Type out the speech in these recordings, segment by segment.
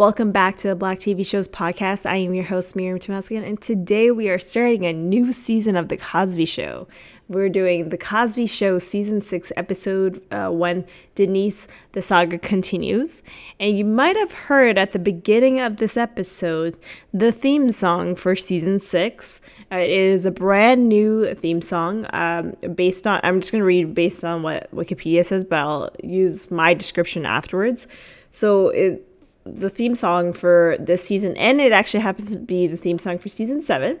Welcome back to the Black TV Shows podcast. I am your host, Miriam Tomaskin, and today we are starting a new season of The Cosby Show. We're doing The Cosby Show Season 6, Episode uh, 1 Denise, the saga continues. And you might have heard at the beginning of this episode the theme song for Season 6. Uh, it is a brand new theme song um, based on, I'm just going to read based on what Wikipedia says, but I'll use my description afterwards. So it the theme song for this season, and it actually happens to be the theme song for season seven.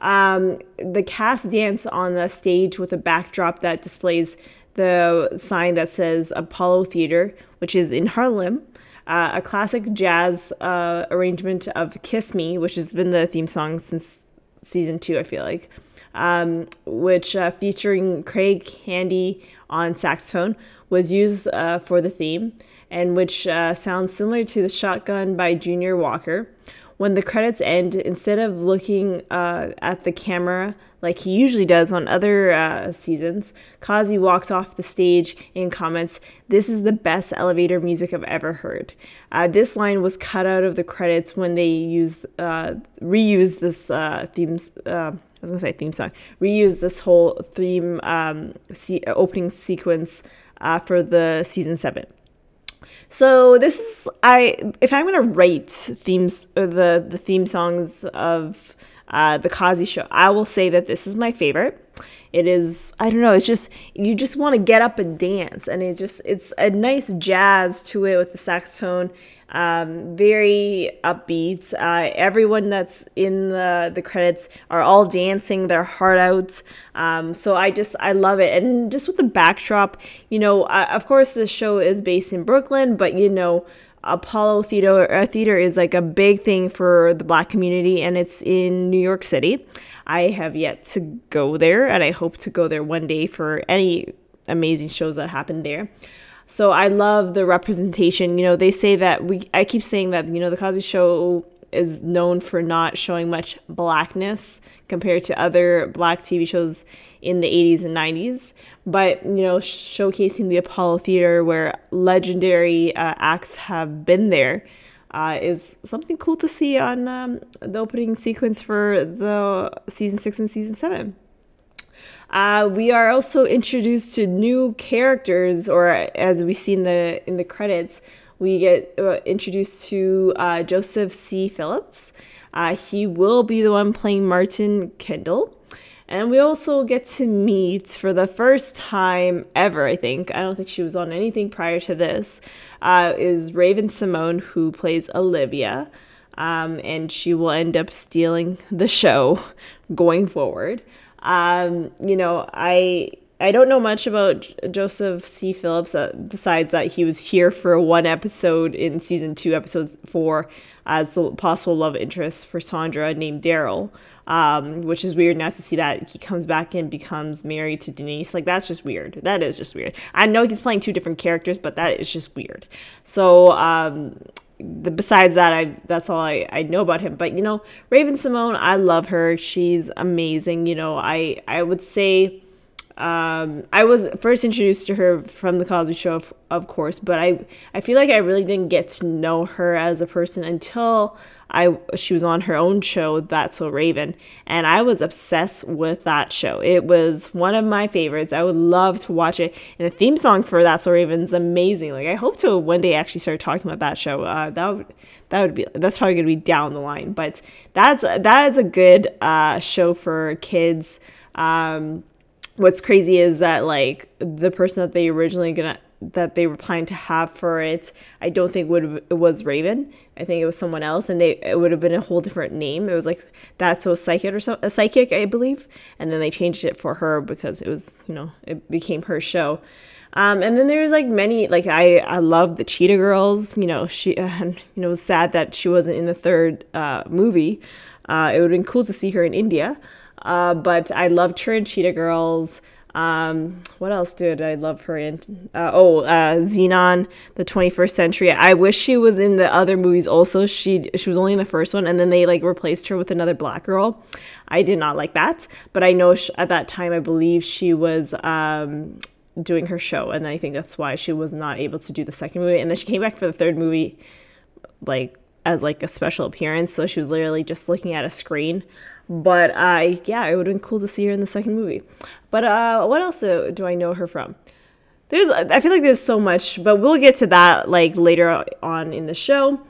Um, the cast dance on the stage with a backdrop that displays the sign that says Apollo Theater, which is in Harlem. Uh, a classic jazz uh, arrangement of Kiss Me, which has been the theme song since season two, I feel like, um, which uh, featuring Craig Handy on saxophone, was used uh, for the theme and which uh, sounds similar to the shotgun by Junior Walker. When the credits end, instead of looking uh, at the camera like he usually does on other uh, seasons, Cosby walks off the stage and comments, This is the best elevator music I've ever heard. Uh, this line was cut out of the credits when they used, uh, reused this uh, theme. Uh, I was gonna say theme song. Reused this whole theme um, se- opening sequence uh, for the season seven. So this is I if I'm gonna rate themes or the the theme songs of uh, the Cosby Show, I will say that this is my favorite. It is I don't know. It's just you just want to get up and dance, and it just it's a nice jazz to it with the saxophone um, very upbeat. Uh, everyone that's in the, the credits are all dancing their heart out. Um, so I just, I love it. And just with the backdrop, you know, uh, of course, the show is based in Brooklyn, but you know, Apollo Theater, uh, Theater is like a big thing for the black community, and it's in New York City. I have yet to go there, and I hope to go there one day for any amazing shows that happen there. So I love the representation. You know, they say that we, I keep saying that, you know, The Cosby Show is known for not showing much blackness compared to other black TV shows in the 80s and 90s. But, you know, showcasing the Apollo Theater where legendary uh, acts have been there. Uh, is something cool to see on um, the opening sequence for the season six and season seven. Uh, we are also introduced to new characters, or as we see in the in the credits, we get uh, introduced to uh, Joseph C. Phillips. Uh, he will be the one playing Martin Kendall. And we also get to meet for the first time ever, I think. I don't think she was on anything prior to this. Uh, is Raven-Symoné, who plays Olivia. Um, and she will end up stealing the show going forward. Um, you know, I I don't know much about Joseph C. Phillips uh, besides that he was here for one episode in season two, episode four, as the possible love interest for Sandra named Daryl. Um, which is weird now to see that he comes back and becomes married to Denise. Like that's just weird. That is just weird. I know he's playing two different characters, but that is just weird. So um, besides that, I that's all I, I know about him. But you know, Raven-Symoné, I love her. She's amazing. You know, I I would say um, I was first introduced to her from the Cosby Show, of, of course, but I I feel like I really didn't get to know her as a person until I she was on her own show, That's So Raven, and I was obsessed with that show. It was one of my favorites. I would love to watch it. And the theme song for That's So Raven is amazing. Like I hope to one day actually start talking about that show. Uh, that would that would be that's probably gonna be down the line, but that's that is a good uh, show for kids. Um, what's crazy is that like the person that they originally gonna that they were planning to have for it, I don't think would it was Raven. I think it was someone else, and they it would have been a whole different name. It was like that's so psychic or so a psychic, I believe, and then they changed it for her because it was you know it became her show. Um, and then there's like many like I I love the Cheetah Girls. You know she uh, you know was sad that she wasn't in the third uh, movie. Uh, it would have been cool to see her in India. Uh, but I loved her in Cheetah Girls. Um, what else did I love her in? Uh, oh, uh, Zenon, the 21st Century. I wish she was in the other movies also. She she was only in the first one, and then they like replaced her with another black girl. I did not like that, but I know she, at that time I believe she was um, doing her show, and I think that's why she was not able to do the second movie. And then she came back for the third movie, like as like a special appearance, so she was literally just looking at a screen. But uh, yeah, it would have been cool to see her in the second movie. But uh, what else uh, do I know her from? There's, I feel like there's so much, but we'll get to that like later on in the show.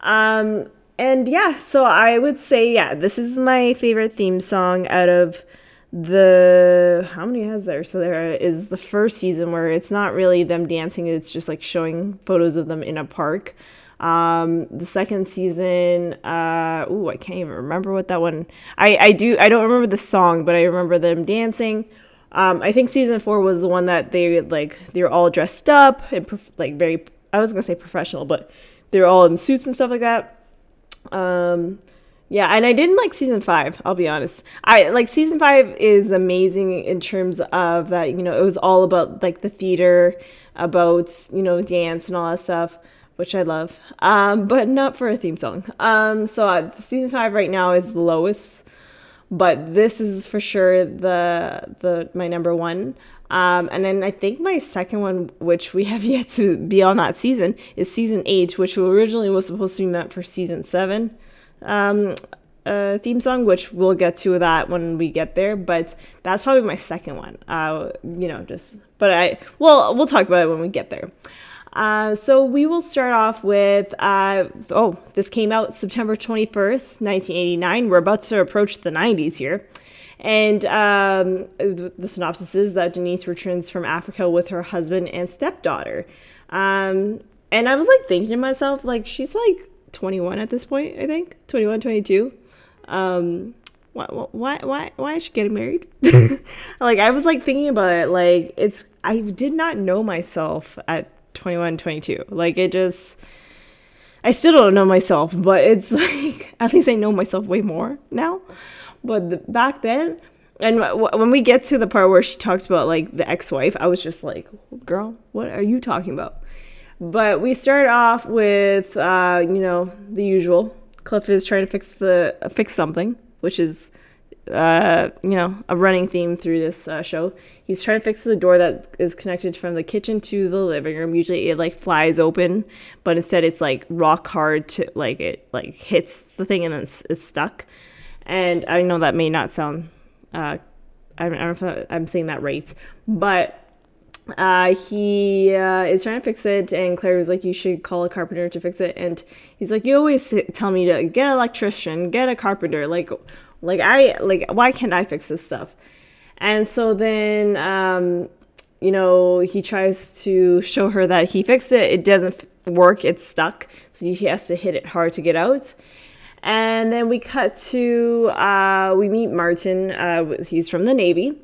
Um, and yeah, so I would say yeah, this is my favorite theme song out of the how many has there? So there is the first season where it's not really them dancing; it's just like showing photos of them in a park. Um, the second season, uh, ooh, I can't even remember what that one. I I do I don't remember the song, but I remember them dancing. Um, I think season four was the one that they like they were all dressed up and prof- like very. I was gonna say professional, but they're all in suits and stuff like that. Um, yeah, and I didn't like season five. I'll be honest. I like season five is amazing in terms of that. You know, it was all about like the theater, about you know dance and all that stuff which I love, um, but not for a theme song. Um, so uh, season five right now is lowest, but this is for sure the the my number one. Um, and then I think my second one, which we have yet to be on that season, is season eight, which originally was supposed to be meant for season seven. Um, uh, theme song, which we'll get to that when we get there. But that's probably my second one. Uh, you know, just but I well we'll talk about it when we get there. Uh, so we will start off with uh, oh, this came out September 21st, 1989. We're about to approach the 90s here. And um, the synopsis is that Denise returns from Africa with her husband and stepdaughter. Um, and I was like thinking to myself, like, she's like 21 at this point, I think 21, 22. Um, why, why, why, why is she getting married? like, I was like thinking about it. Like, it's, I did not know myself at 21, 22. Like it just, I still don't know myself, but it's like, at least I know myself way more now. But the, back then, and when we get to the part where she talks about like the ex-wife, I was just like, girl, what are you talking about? But we start off with, uh, you know, the usual. Cliff is trying to fix the fix something, which is uh, you know, a running theme through this uh, show. He's trying to fix the door that is connected from the kitchen to the living room. Usually it like flies open, but instead it's like rock hard to like it like hits the thing and then it's, it's stuck. And I know that may not sound, uh, I, don't know if I'm saying that right, but uh, he uh, is trying to fix it, and Claire was like, "You should call a carpenter to fix it." And he's like, "You always tell me to get an electrician, get a carpenter. Like, like I like why can't I fix this stuff? And so then um, you know, he tries to show her that he fixed it. It doesn't work. It's stuck. So he has to hit it hard to get out. And then we cut to uh, we meet Martin. Uh, he's from the Navy.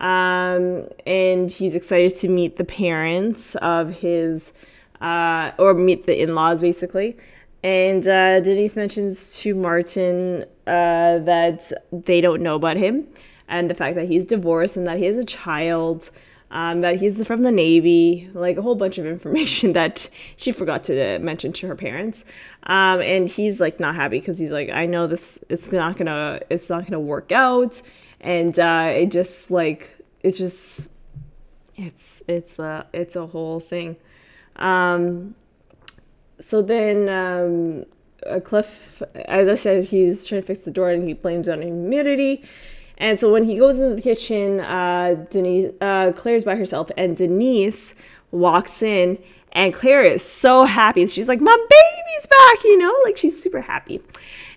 Um, and he's excited to meet the parents of his, uh, or meet the in laws basically. And uh, Denise mentions to Martin uh, that they don't know about him and the fact that he's divorced and that he has a child, um, that he's from the Navy, like a whole bunch of information that she forgot to mention to her parents. Um, and he's like not happy because he's like, I know this, it's not gonna, it's not gonna work out. And uh, it just like, it just, it's, it's a, it's a whole thing. Um, so then um, uh, Cliff, as I said, he's trying to fix the door and he blames on humidity. And so when he goes into the kitchen, uh, Denise, uh, Claire's by herself, and Denise walks in, and Claire is so happy. She's like, "My baby's back!" You know, like she's super happy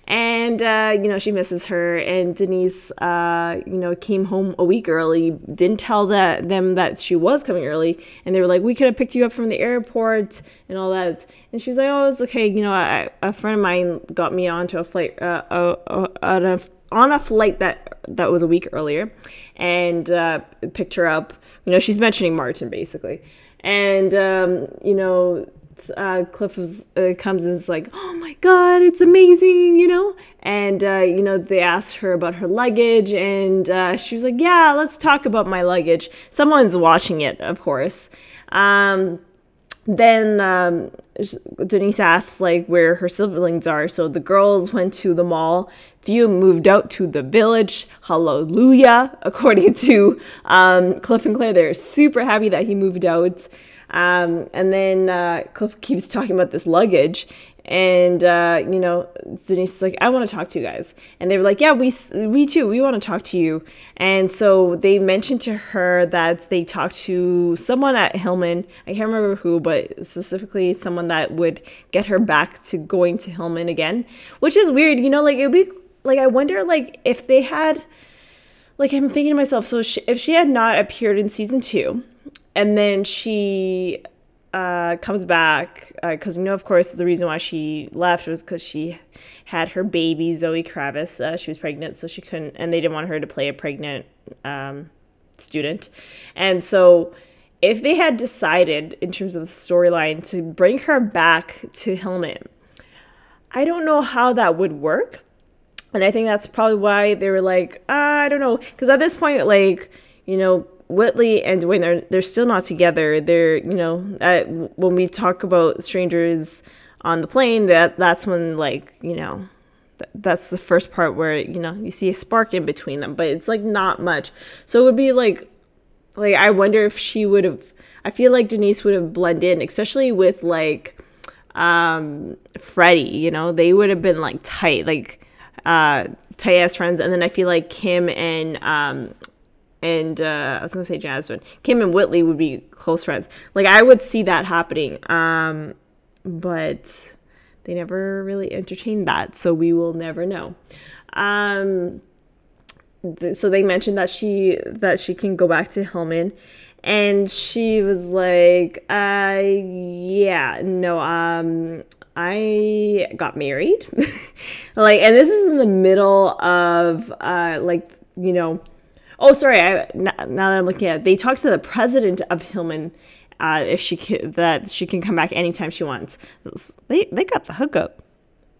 and uh, you know she misses her. And denise uh, you know came home a week early didn't tell that them that she was coming early. And they were like we could have picked you up from the airport and all that. And she's like oh it's okay. You know I, a friend of mine got me onto a flight uh, on, a, on a flight that that was a week earlier and uh, picked her up. You know she's mentioning martin basically. And um, you know uh, Cliff was, uh, comes and is like, "Oh my god, it's amazing," you know. And uh, you know, they asked her about her luggage, and uh, she was like, "Yeah, let's talk about my luggage." Someone's washing it, of course. Um, then um, Denise asked like where her siblings are. So the girls went to the mall. Few moved out to the village. Hallelujah! According to um, Cliff and Claire, they're super happy that he moved out. Um, and then uh, Cliff keeps talking about this luggage, and uh, you know denise is like i want to talk to you guys. And they were like yeah we we too we want to talk to you. And so they mentioned to her that they talked to someone at hillman. I can't remember who but specifically someone that would get her back to going to hillman again which is weird you know like it would be like i wonder like if they had like i'm thinking to myself so if she had not appeared in season two and then she uh, comes back because uh, you know, of course, the reason why she left was because she had her baby Zoe Kravitz. Uh, she was pregnant, so she couldn't, and they didn't want her to play a pregnant um, student. And so, if they had decided, in terms of the storyline, to bring her back to Hillman, I don't know how that would work. And I think that's probably why they were like, uh, I don't know, because at this point, like, you know, Whitley and Dwayne they're they're still not together. They're you know when we talk about strangers on the plane that that's when like you know th- that's the first part where you know you see a spark in between them, but it's like not much. So it would be like like I wonder if she would have. I feel like Denise would have blended in, especially with like um Freddie. You know they would have been like tight like uh tight as friends and then i feel like kim and um and uh, I was gonna say Jasmine, Kim and Whitley would be close friends. Like I would see that happening, um, but they never really entertained that, so we will never know. Um, th- so they mentioned that she that she can go back to Hillman, and she was like, uh, "Yeah, no, um, I got married." like, and this is in the middle of uh, like you know Oh, sorry. I, now that I'm looking at it, they talked to the president of Hillman uh, if she can, that she can come back anytime she wants. They they got the hookup.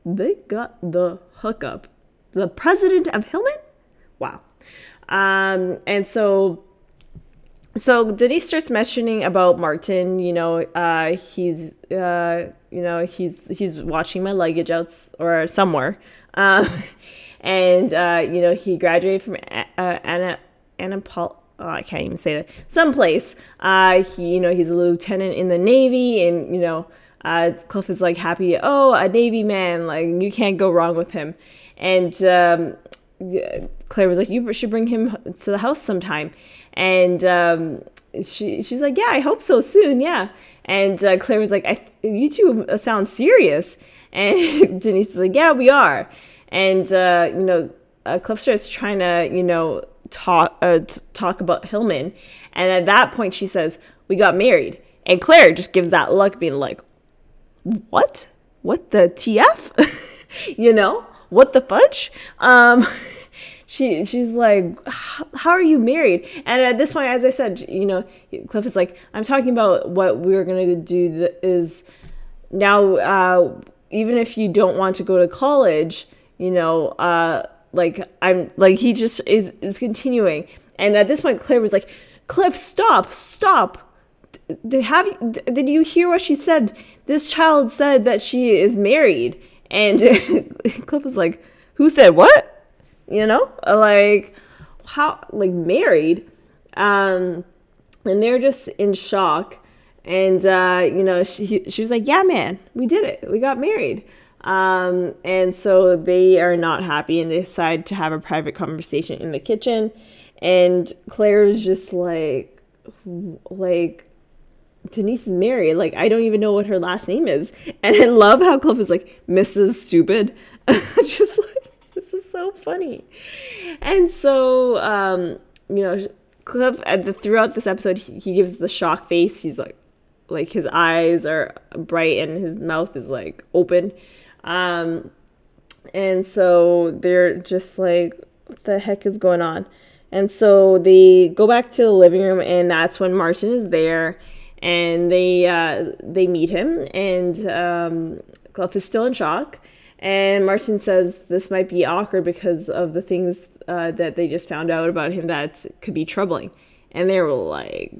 They got the hookup. The president of Hillman. Wow. Um, and so so Denise starts mentioning about Martin. You know, uh, he's uh, you know he's he's watching my luggage out or somewhere, um, and uh, you know he graduated from uh, Anna Anapol. Oh, I can't even say that. Someplace. Uh, he, you know, he's a lieutenant in the Navy, and you know, uh, Cliff is like happy. Oh, a Navy man, like you can't go wrong with him. And um, Claire was like, you should bring him to the house sometime. And um, she she's like, yeah, I hope so soon. Yeah. And uh, Claire was like, I, you two sound serious. And Denise was like, yeah, we are. And uh, you know, uh, Cliff starts trying to, you know, talk uh, talk about Hillman, and at that point she says, "We got married," and Claire just gives that look, being like, "What? What the tf? you know, what the fudge?" Um, she she's like, "How are you married?" And at this point, as I said, you know, Cliff is like, "I'm talking about what we're gonna do is now." Uh, even if you don't want to go to college, you know, uh, like I'm like he just is is continuing. And at this point, Claire was like, "Cliff, stop, stop! Did have did you hear what she said? This child said that she is married." And Cliff was like, "Who said what? You know, like how like married?" Um, and they're just in shock. And uh, you know, she she was like, "Yeah, man, we did it. We got married." Um, and so they are not happy and they decide to have a private conversation in the kitchen. And Claire is just like, like, Denise is married. Like, I don't even know what her last name is. And I love how Cliff is like, Mrs. Stupid. just like, this is so funny. And so, um, you know, Cliff, at the, throughout this episode, he, he gives the shock face. He's like, like his eyes are bright and his mouth is like open um, and so they're just like, what the heck is going on? And so they go back to the living room, and that's when Martin is there, and they uh, they meet him, and um, Cliff is still in shock. And Martin says this might be awkward because of the things uh, that they just found out about him that could be troubling. And they were like,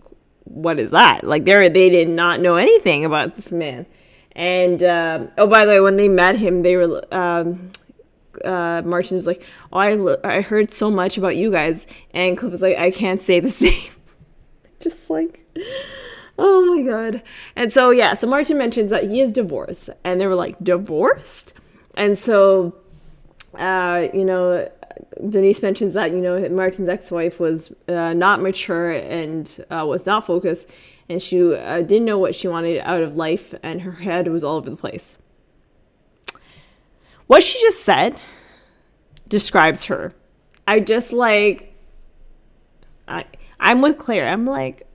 "What is that?" Like they they did not know anything about this man. And uh, oh, by the way, when they met him, they were um, uh, Martin was like, "Oh, I I heard so much about you guys," and Cliff was like, "I can't say the same." Just like, oh my god. And so yeah, so Martin mentions that he is divorced, and they were like divorced, and so uh, you know. Denise mentions that you know Martin's ex-wife was uh, not mature and uh, was not focused, and she uh, didn't know what she wanted out of life, and her head was all over the place. What she just said describes her. I just like I I'm with Claire. I'm like,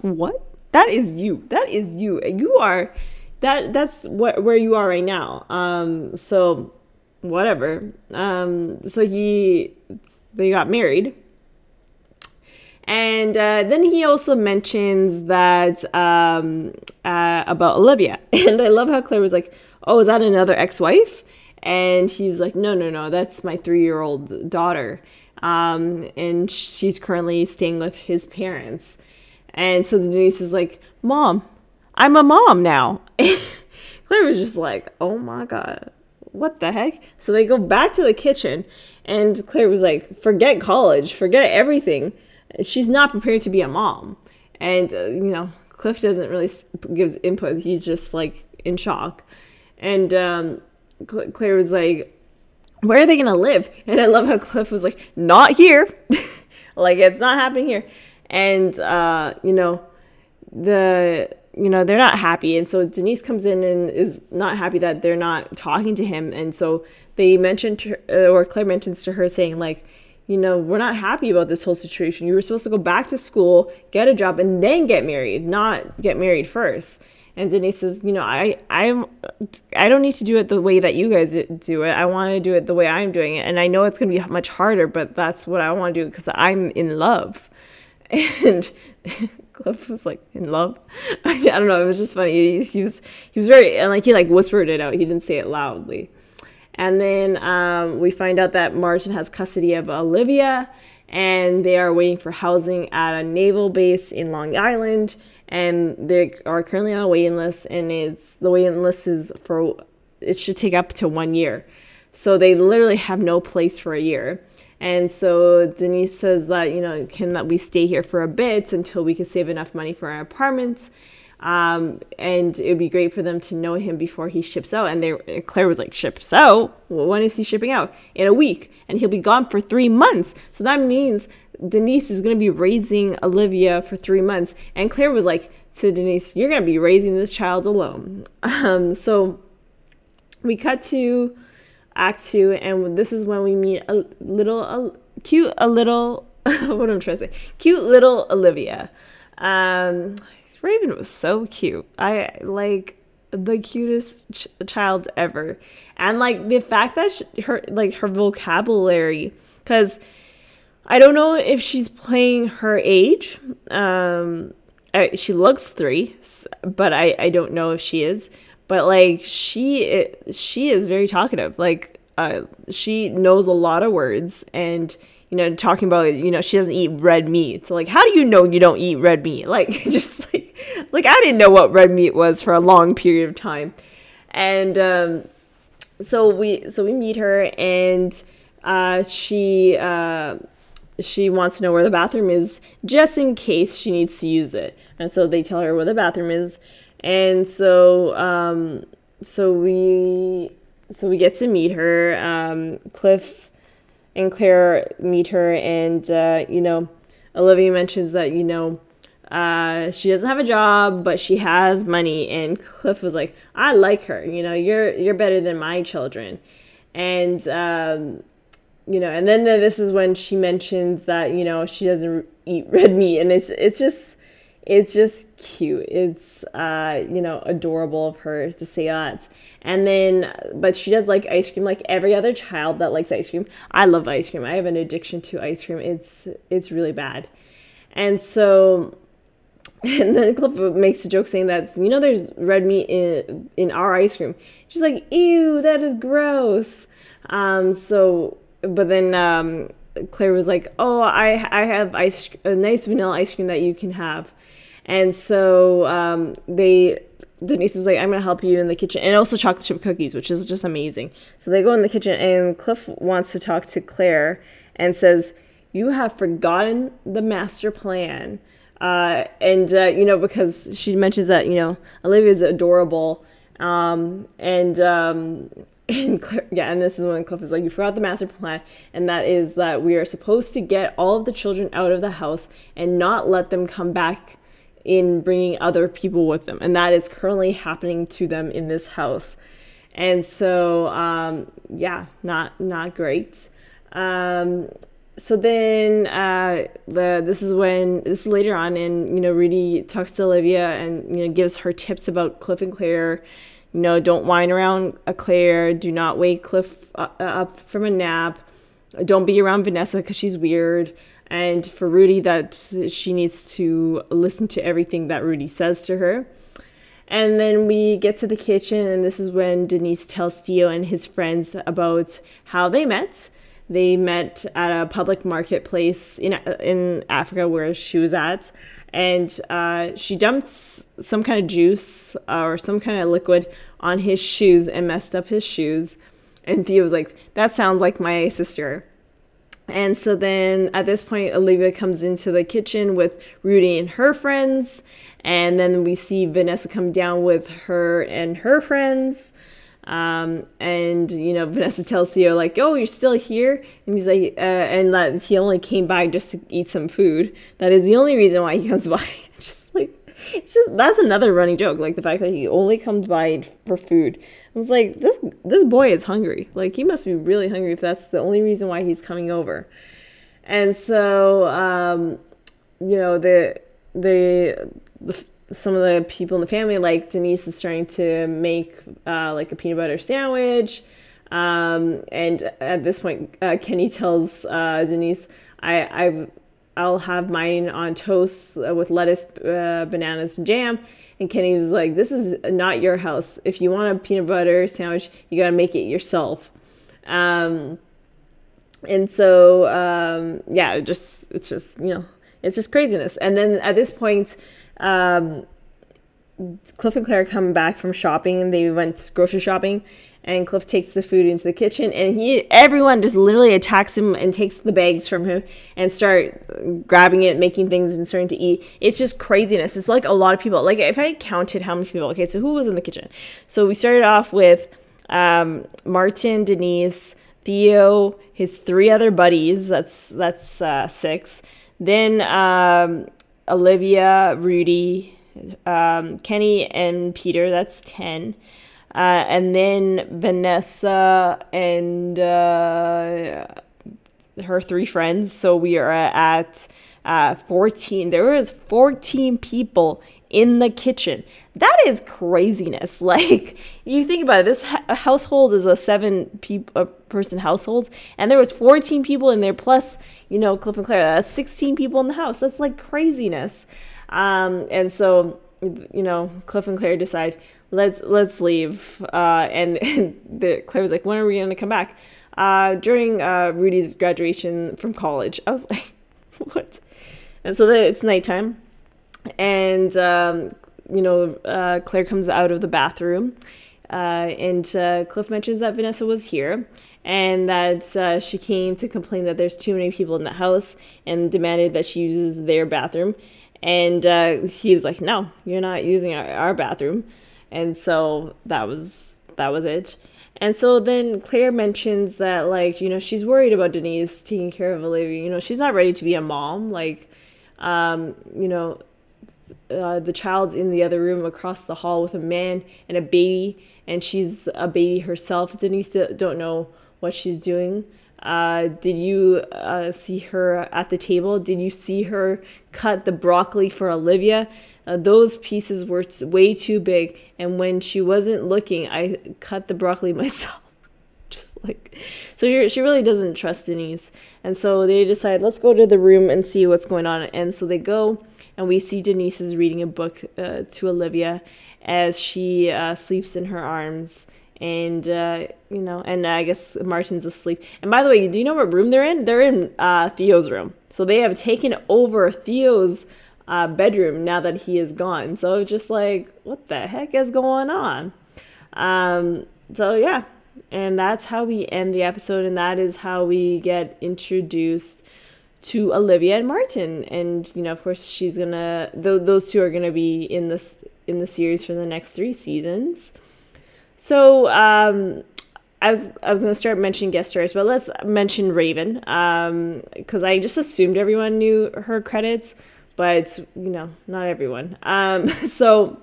what? That is you. That is you. You are that that's what where you are right now. Um so whatever. Um so he they got married. And uh, then he also mentions that um, uh, about Olivia. And I love how Claire was like, Oh, is that another ex wife? And he was like, No, no, no, that's my three year old daughter um, and she's currently staying with his parents. And so Denise is like, Mom, I'm a mom now. Claire was just like, Oh my God, what the heck? So they go back to the kitchen, and Claire was like, Forget college, forget everything. She's not prepared to be a mom. And, uh, you know, Cliff doesn't really give input, he's just like in shock. And um, Claire was like, where are they gonna live? And I love how Cliff was like, not here. like it's not happening here. And uh, you know, the you know, they're not happy. And so Denise comes in and is not happy that they're not talking to him. And so they mentioned her, or Claire mentions to her saying like, you know, we're not happy about this whole situation. You were supposed to go back to school, get a job, and then get married, not get married first. And Denise says, you know, I I'm I don't need to do it the way that you guys do it. I want to do it the way I'm doing it, and I know it's going to be much harder, but that's what I want to do because I'm in love. And Cliff was like in love. I, don't know. It was just funny. He, he, was he was very and like he like whispered it out. He didn't say it loudly. And then um, we find out that Martin has custody of Olivia, and they are waiting for housing at a naval base in Long Island. And they are currently on a waiting list and it's the waiting list is for it should take up to one year. So they literally have no place for a year. And so denise says that you know can that we stay here for a bit until we can save enough money for our apartments um, and it would be great for them to know him before he ships out. And they, Claire was like, ships out? Well, when is he shipping out? In a week, and he'll be gone for three months. So that means Denise is going to be raising Olivia for three months. And Claire was like to Denise, You're going to be raising this child alone. Um, so we cut to Act Two, and this is when we meet a little, a, cute, a little, what i'm I trying to say? Cute little Olivia. Um, Raven was so cute. I like the cutest ch- child ever. And like the fact that she, her like her vocabulary cuz I don't know if she's playing her age. Um, I, she looks three, but I, I don't know if she is. But like she she is very talkative. Like uh, she knows a lot of words, and you know, talking about you know she doesn't eat red meat. So like, how do you know you don't eat red meat? Like just like like I didn't know what red meat was for a long period of time, and um, so we so we meet her and uh, she. Uh, she wants to know where the bathroom is just in case she needs to use it. And so they tell her where the bathroom is. And so um, so we so we get to meet her. Um, Cliff and Claire meet her and uh, you know, Olivia mentions that, you know, uh, she doesn't have a job, but she has money. And Cliff was like, I like her, you know, you're you're better than my children. And um, you know, and then this is when she mentions that you know she doesn't eat red meat, and it's it's just it's just cute. It's uh, you know adorable of her to say that. And then, but she does like ice cream, like every other child that likes ice cream. I love ice cream. I have an addiction to ice cream. It's it's really bad. And so, and then Cliff makes a joke saying that you know there's red meat in in our ice cream. She's like, ew, that is gross. Um, so but then um, Claire was like, "Oh, I I have ice a nice vanilla ice cream that you can have," and so um, they Denise was like, "I'm gonna help you in the kitchen," and also chocolate chip cookies, which is just amazing. So they go in the kitchen, and Cliff wants to talk to Claire and says, "You have forgotten the master plan." Uh, and uh, you know because she mentions that you know Olivia is adorable, um, and um, and Claire, yeah, and this is when Cliff is like, "You forgot the master plan, and that is that we are supposed to get all of the children out of the house and not let them come back in bringing other people with them, and that is currently happening to them in this house." And so, um, yeah, not not great. Um, so then uh, the this is when this is later on, and you know Rudy talks to Olivia and you know gives her tips about Cliff and Claire you know, don't whine around Claire. Do not wake Cliff uh, up from a nap. Don't be around Vanessa because she's weird. And for Rudy, that she needs to listen to everything that Rudy says to her. And then we get to the kitchen, and this is when Denise tells Theo and his friends about how they met. They met at a public marketplace in in Africa where she was at, and uh, she dumped some kind of juice uh, or some kind of liquid on his shoes and messed up his shoes. And Theo was like, "That sounds like my sister." And so then at this point, Olivia comes into the kitchen with Rudy and her friends, and then we see Vanessa come down with her and her friends. Um, and you know, Vanessa tells Theo like, "Oh, you're still here," and he's like, uh, and that he only came by just to eat some food. That is the only reason why he comes by. just like, it's just that's another running joke, like the fact that he only comes by for food. I was like, this this boy is hungry. Like he must be really hungry if that's the only reason why he's coming over. And so, um, you know, the the the some of the people in the family, like Denise, is trying to make uh, like a peanut butter sandwich. Um, and at this point, uh, Kenny tells uh, Denise, I, I've, I'll have mine on toast with lettuce, uh, bananas, and jam. And Kenny was like, This is not your house. If you want a peanut butter sandwich, you got to make it yourself. Um, and so, um, yeah, it just, it's just, you know, it's just craziness. And then at this point, um, Cliff and Claire come back from shopping and they went grocery shopping and Cliff takes the food into the kitchen and he everyone just literally attacks him and takes the bags from him and start grabbing it, making things and starting to eat. It's just craziness. It's like a lot of people. Like if I counted how many people, okay, so who was in the kitchen? So we started off with um, Martin, Denise, Theo, his three other buddies. That's that's uh, six. Then um, Olivia, Rudy, um, Kenny, and Peter. That's 10. Uh, and then Vanessa and uh, her three friends. So we are at uh, 14. There was 14 people in the kitchen. That is craziness. Like you think about it, this household is a seven pe- person household, and there was 14 people in there plus, you know, Cliff and Claire. That's 16 people in the house. That's like craziness. Um, and so, you know, Cliff and Claire decide let's let's leave. Uh, and, and the, Claire was like, when are we to come back? Uh, during uh, Rudy's graduation from college. I was like, what? And so then it's nighttime and um, you know uh, Claire comes out of the bathroom, uh, and uh, Cliff mentions that Vanessa was here and that she came to complain that there's too many people in the house and demanded that she uses their bathroom. And he was like, "No, you're not using our, our bathroom," and so that was that was it. And so then Claire mentions that, like, you know, she's worried about Denise taking care of Olivia. You know, she's not ready to be a mom. Like, um, you know, uh, the child's in the other room across the hall with a man and a baby, and she's a baby herself. Denise don't know what she's doing. Uh, did you uh, see her at the table? Did you see her cut the broccoli for Olivia? Uh, those pieces were way too big, and when she wasn't looking, I cut the broccoli myself. Just like, so she really doesn't trust Denise, and so they decide let's go to the room and see what's going on. And so they go, and we see Denise is reading a book uh, to Olivia as she uh, sleeps in her arms. And uh, you know, and I guess Martin's asleep. And by the way, do you know what room they're in? They're in uh, Theo's room. So they have taken over Theo's uh, bedroom now that he is gone. So just like, what the heck is going on? Um, so yeah, and that's how we end the episode, and that is how we get introduced to Olivia and Martin, and you know, of course, she's gonna. Th- those two are gonna be in this in the series for the next three seasons. So um, I was I was gonna start mentioning guest stars, but let's mention Raven because um, I just assumed everyone knew her credits, but you know not everyone. Um, so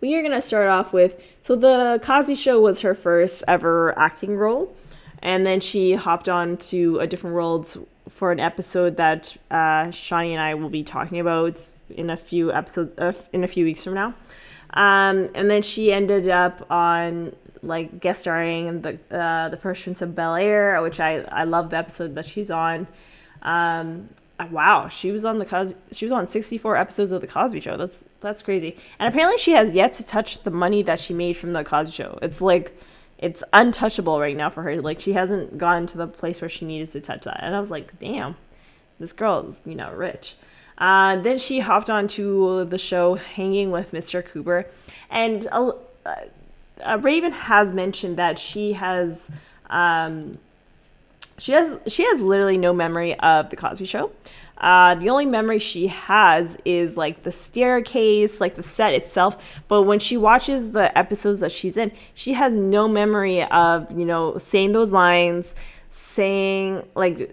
we are gonna start off with so the Cosby Show was her first ever acting role, and then she hopped on to a different world for an episode that uh, Shawnee and I will be talking about in a few episodes uh, in a few weeks from now. Um, and then she ended up on like guest starring in the uh, the Fresh Prince of Bel Air, which I I love the episode that she's on. Um, uh, wow, she was on the Cos- she was on 64 episodes of the Cosby Show. That's that's crazy. And apparently she has yet to touch the money that she made from the Cosby Show. It's like it's untouchable right now for her. Like she hasn't gotten to the place where she needed to touch that. And I was like, damn, this girl is you know rich. Uh, then she hopped onto the show Hanging with Mr. Cooper, and uh, uh, Raven has mentioned that she has um, she has she has literally no memory of the Cosby Show. Uh, the only memory she has is like the staircase, like the set itself. But when she watches the episodes that she's in, she has no memory of you know saying those lines, saying like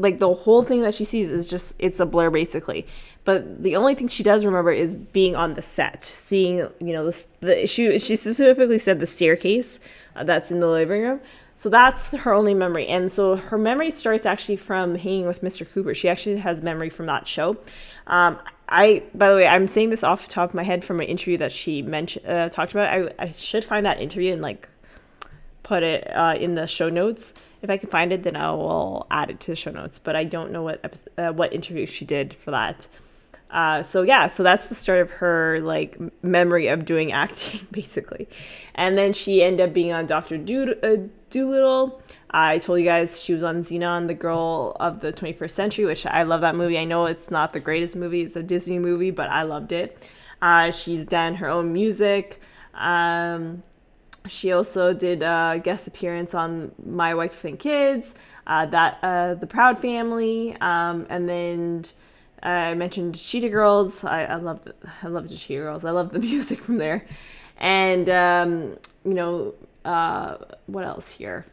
like the whole thing that she sees is just it's a blur basically. But the only thing she does remember is being on the set seeing you know the, the she, she specifically said the staircase uh, that's in the living room. So that's her only memory. And so her memory starts actually from hanging with mr cooper. She actually has memory from that show. Um, I, by the way, I'm saying this off the top of my head from an interview that she mentioned, uh, talked about. I, I should find that interview and like put it uh, in the show notes if I can find it, then I will add it to the show notes. But I don't know what uh, what interview she did for that. Uh, so yeah, so that's the start of her like memory of doing acting, basically. And then she ended up being on Doctor Do- uh, Dolittle. I told you guys she was on Zenon, the Girl of the 21st Century, which I love that movie. I know it's not the greatest movie; it's a Disney movie, but I loved it. Uh, she's done her own music. Um, she also did a guest appearance on My Wife and Kids, uh, that uh, the Proud Family, um, and then uh, I mentioned Cheetah Girls. I, love I love the Cheetah Girls. I love the music from there, and um, you know uh, what else here?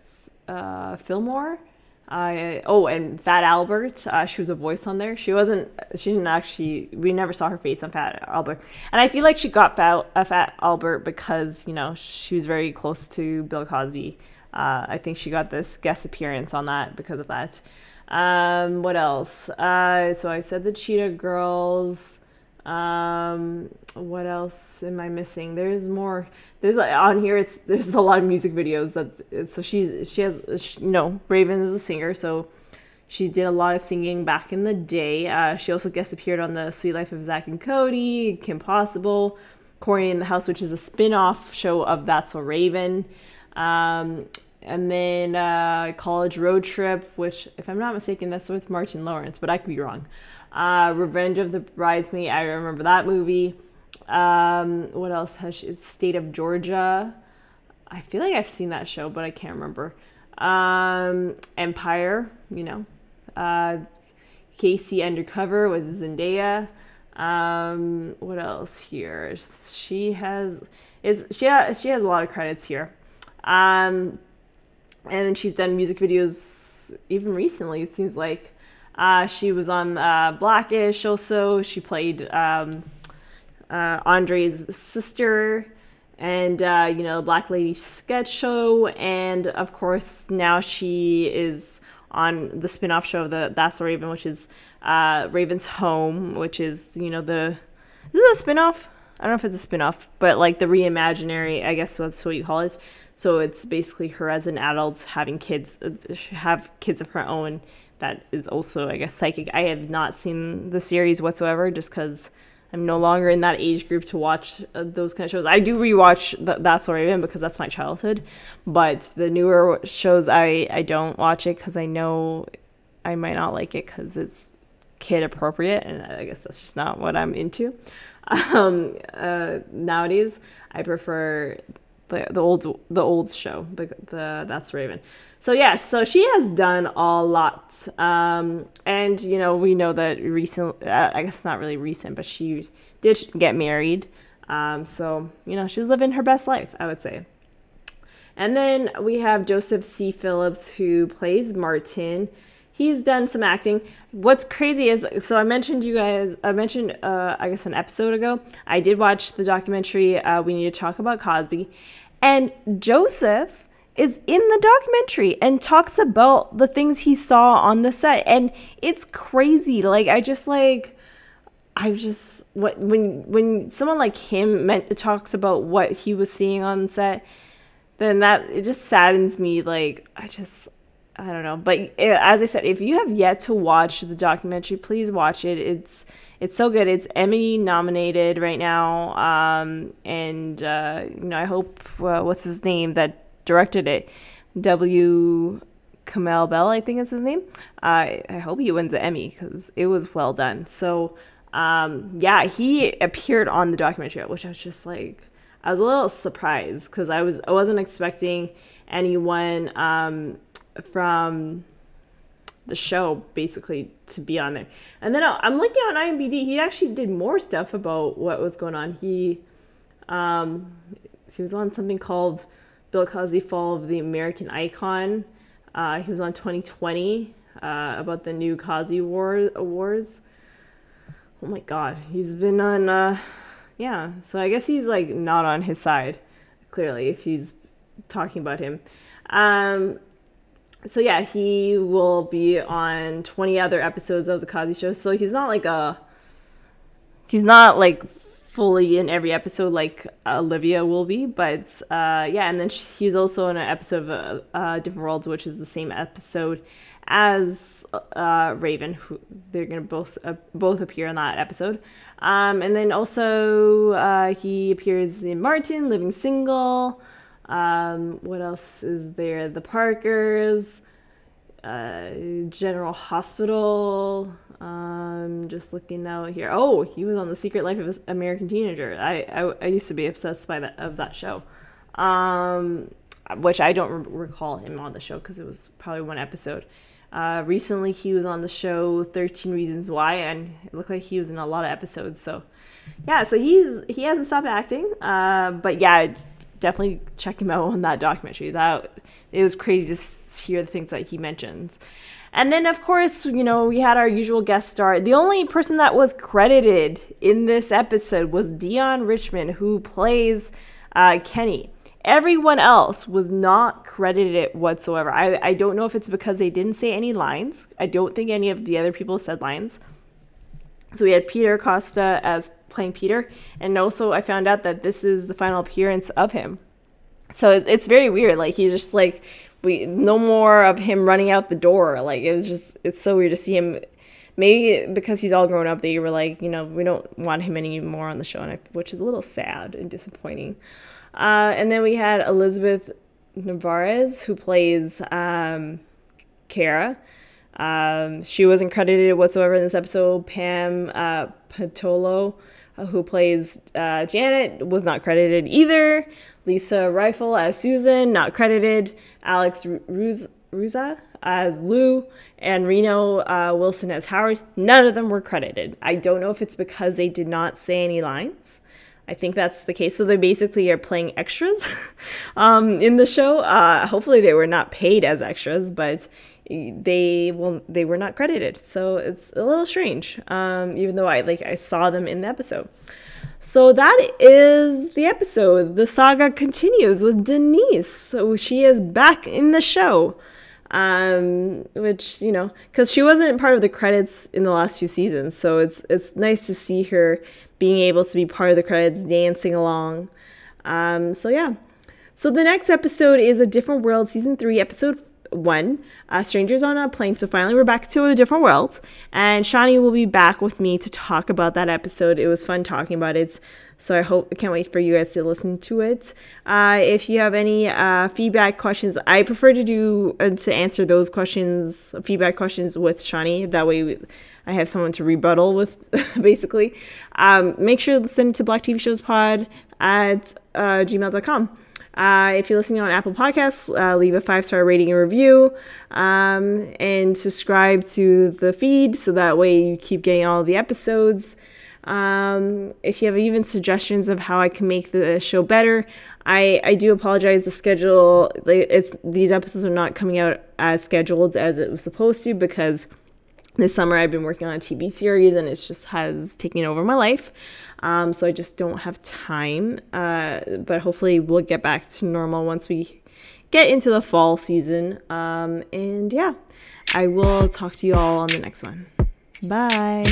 Uh, Fillmore. I oh, and Fat Albert. Uh, she was a voice on there. She wasn't. She didn't actually. We never saw her face on Fat Albert. And I feel like she got Fat, uh, Fat Albert because you know she was very close to Bill Cosby. Uh, I think she got this guest appearance on that because of that. Um, what else? Uh, so I said the Cheetah Girls. Um, what else am I missing? There's more. There's on here. It's there's a lot of music videos that. So she she has she, you know Raven is a singer, so she did a lot of singing back in the day. Uh, she also guest appeared on the sweet Life of zach and Cody, Kim Possible, Cory in the House, which is a spin-off show of That's So Raven. Um, and then uh, College Road Trip, which, if I'm not mistaken, that's with Martin Lawrence, but I could be wrong. Uh, Revenge of the Bridesmaid. I remember that movie. Um, what else has she? State of Georgia. I feel like I've seen that show, but I can't remember. Um, Empire. You know. Uh, K.C. Undercover with Zendaya. Um, what else here? She has is she has, she has a lot of credits here. Um, and she's done music videos even recently. It seems like uh, she was on uh, Blackish also. She played um, uh, Andre's sister and, uh, you know, Black Lady sketch show. And of course, now she is on the spin off show of the That's a Raven, which is uh, Raven's Home, which is, you know, the. Is this a spin off? I don't know if it's a spin off, but like the reimaginary, I guess that's what you call it. So it's basically her as an adult having kids, have kids of her own that is also, I guess, psychic. I have not seen the series whatsoever just because I'm no longer in that age group to watch uh, those kind of shows. I do rewatch th- That's Where I've Been because that's my childhood, but the newer shows, I, I don't watch it because I know I might not like it because it's kid appropriate, and I guess that's just not what I'm into. Um, uh, nowadays, I prefer the the old the old show, the the That's Raven. So yeah, so she has done a lot, um, and you know we know that recent. Uh, I guess not really recent, but she did get married. Um, so you know she's living her best life, I would say. And then we have Joseph C. Phillips who plays Martin. He's done some acting. What's crazy is so I mentioned you guys. I mentioned uh, I guess an episode ago. I did watch the documentary. Uh, we need to talk about Cosby, and Joseph is in the documentary and talks about the things he saw on the set and it's crazy like i just like i just what when when someone like him meant talks about what he was seeing on set then that it just saddens me like i just i don't know but eh, as i said if you have yet to watch the documentary please watch it it's it's so good it's emmy nominated right now um, and uh, you know i hope uh, what's his name that directed it, W. Kamau Bell, I think is his name. I I hope he wins the Emmy because it was well done. So, um, yeah, he appeared on the documentary, which I was just like, I was a little surprised because I was I wasn't expecting anyone um, from the show basically to be on there. And then I'm looking on IMDb. He actually did more stuff about what was going on. He um, he was on something called Bill Cosby Fall of the American Icon. Uh, he was on 2020 uh, about the new Cosby War Awards. Oh my God, he's been on. Uh, yeah, so I guess he's like not on his side, clearly, if he's talking about him. Um, so yeah, he will be on 20 other episodes of the Cosby Show. So he's not like a. He's not like fully in every episode like Olivia will be, but uh, yeah, and then he's also in an episode of uh, uh, Different Worlds, which is the same episode as uh, Raven. Who they're gonna both uh, both appear in that episode. Um, and then also uh, he appears in Martin, Living Single. Um, what else is there? The Parkers, General Hospital. Um, just looking out here. Oh, he was on The Secret Life of an American Teenager. I, I, I used to be obsessed by that of that show. Um, which I don't re- recall him on the show because it was probably one episode. Uh, recently, he was on the show 13 Reasons Why, and it looked like he was in a lot of episodes. So, yeah, so he's he hasn't stopped acting. Uh, but yeah, definitely check him out on that documentary. That it was crazy to hear the things that he mentions. And then, of course, you know, we had our usual guest star. The only person that was credited in this episode was Deon Richmond, who plays uh, Kenny. Everyone else was not credited whatsoever. I, I don't know if it's because they didn't say any lines. I don't think any of the other people said lines. So we had Peter Costa as playing Peter, and also I found out that this is the final appearance of him. So it's very weird. Like he just like we no more of him running out the door. Like it was just it's so weird to see him. Maybe because he's all grown up, they were like, you know, we don't want him anymore on the show, I, which is a little sad and disappointing. Uh, and then we had Elizabeth Narvaez, who plays um, Kara. Um, she wasn't credited whatsoever in this episode. Pam uh, Patolo, who plays uh, Janet, was not credited either. Lisa Rifle as Susan, not credited. Alex Ruz- Ruza as Lou, and Reno uh, Wilson as Howard. None of them were credited. I don't know if it's because they did not say any lines. I think that's the case. So they basically are playing extras um, in the show. Uh, hopefully, they were not paid as extras, but they will they were not credited. So it's a little strange. Um, even though I like I saw them in the episode. So that is the episode. The saga continues with Denise. So she is back in the show. Um, which, you know, cuz she wasn't part of the credits in the last few seasons. So it's it's nice to see her being able to be part of the credits, dancing along. Um, so yeah. So the next episode is a different world season 3 episode one, uh, Strangers on a Plane. So finally, we're back to a different world, and Shani will be back with me to talk about that episode. It was fun talking about it. So I hope I can't wait for you guys to listen to it. Uh, if you have any uh, feedback questions, I prefer to do uh, to answer those questions, feedback questions with Shani. That way, I have someone to rebuttal with, basically. Um, make sure to send it to Black TV Shows Pod at uh, gmail.com. Uh, if you're listening on Apple Podcasts, uh, leave a five star rating and review um, and subscribe to the feed so that way you keep getting all the episodes. Um, if you have even suggestions of how I can make the show better, I, I do apologize. The schedule, it's these episodes are not coming out as scheduled as it was supposed to because this summer I've been working on a TV series and it just has taken over my life. Um, so I just don't have time. Uh, but hopefully we'll get back to normal once we get into the fall season. Um, and yeah, I will talk to you all on the next one. Bye.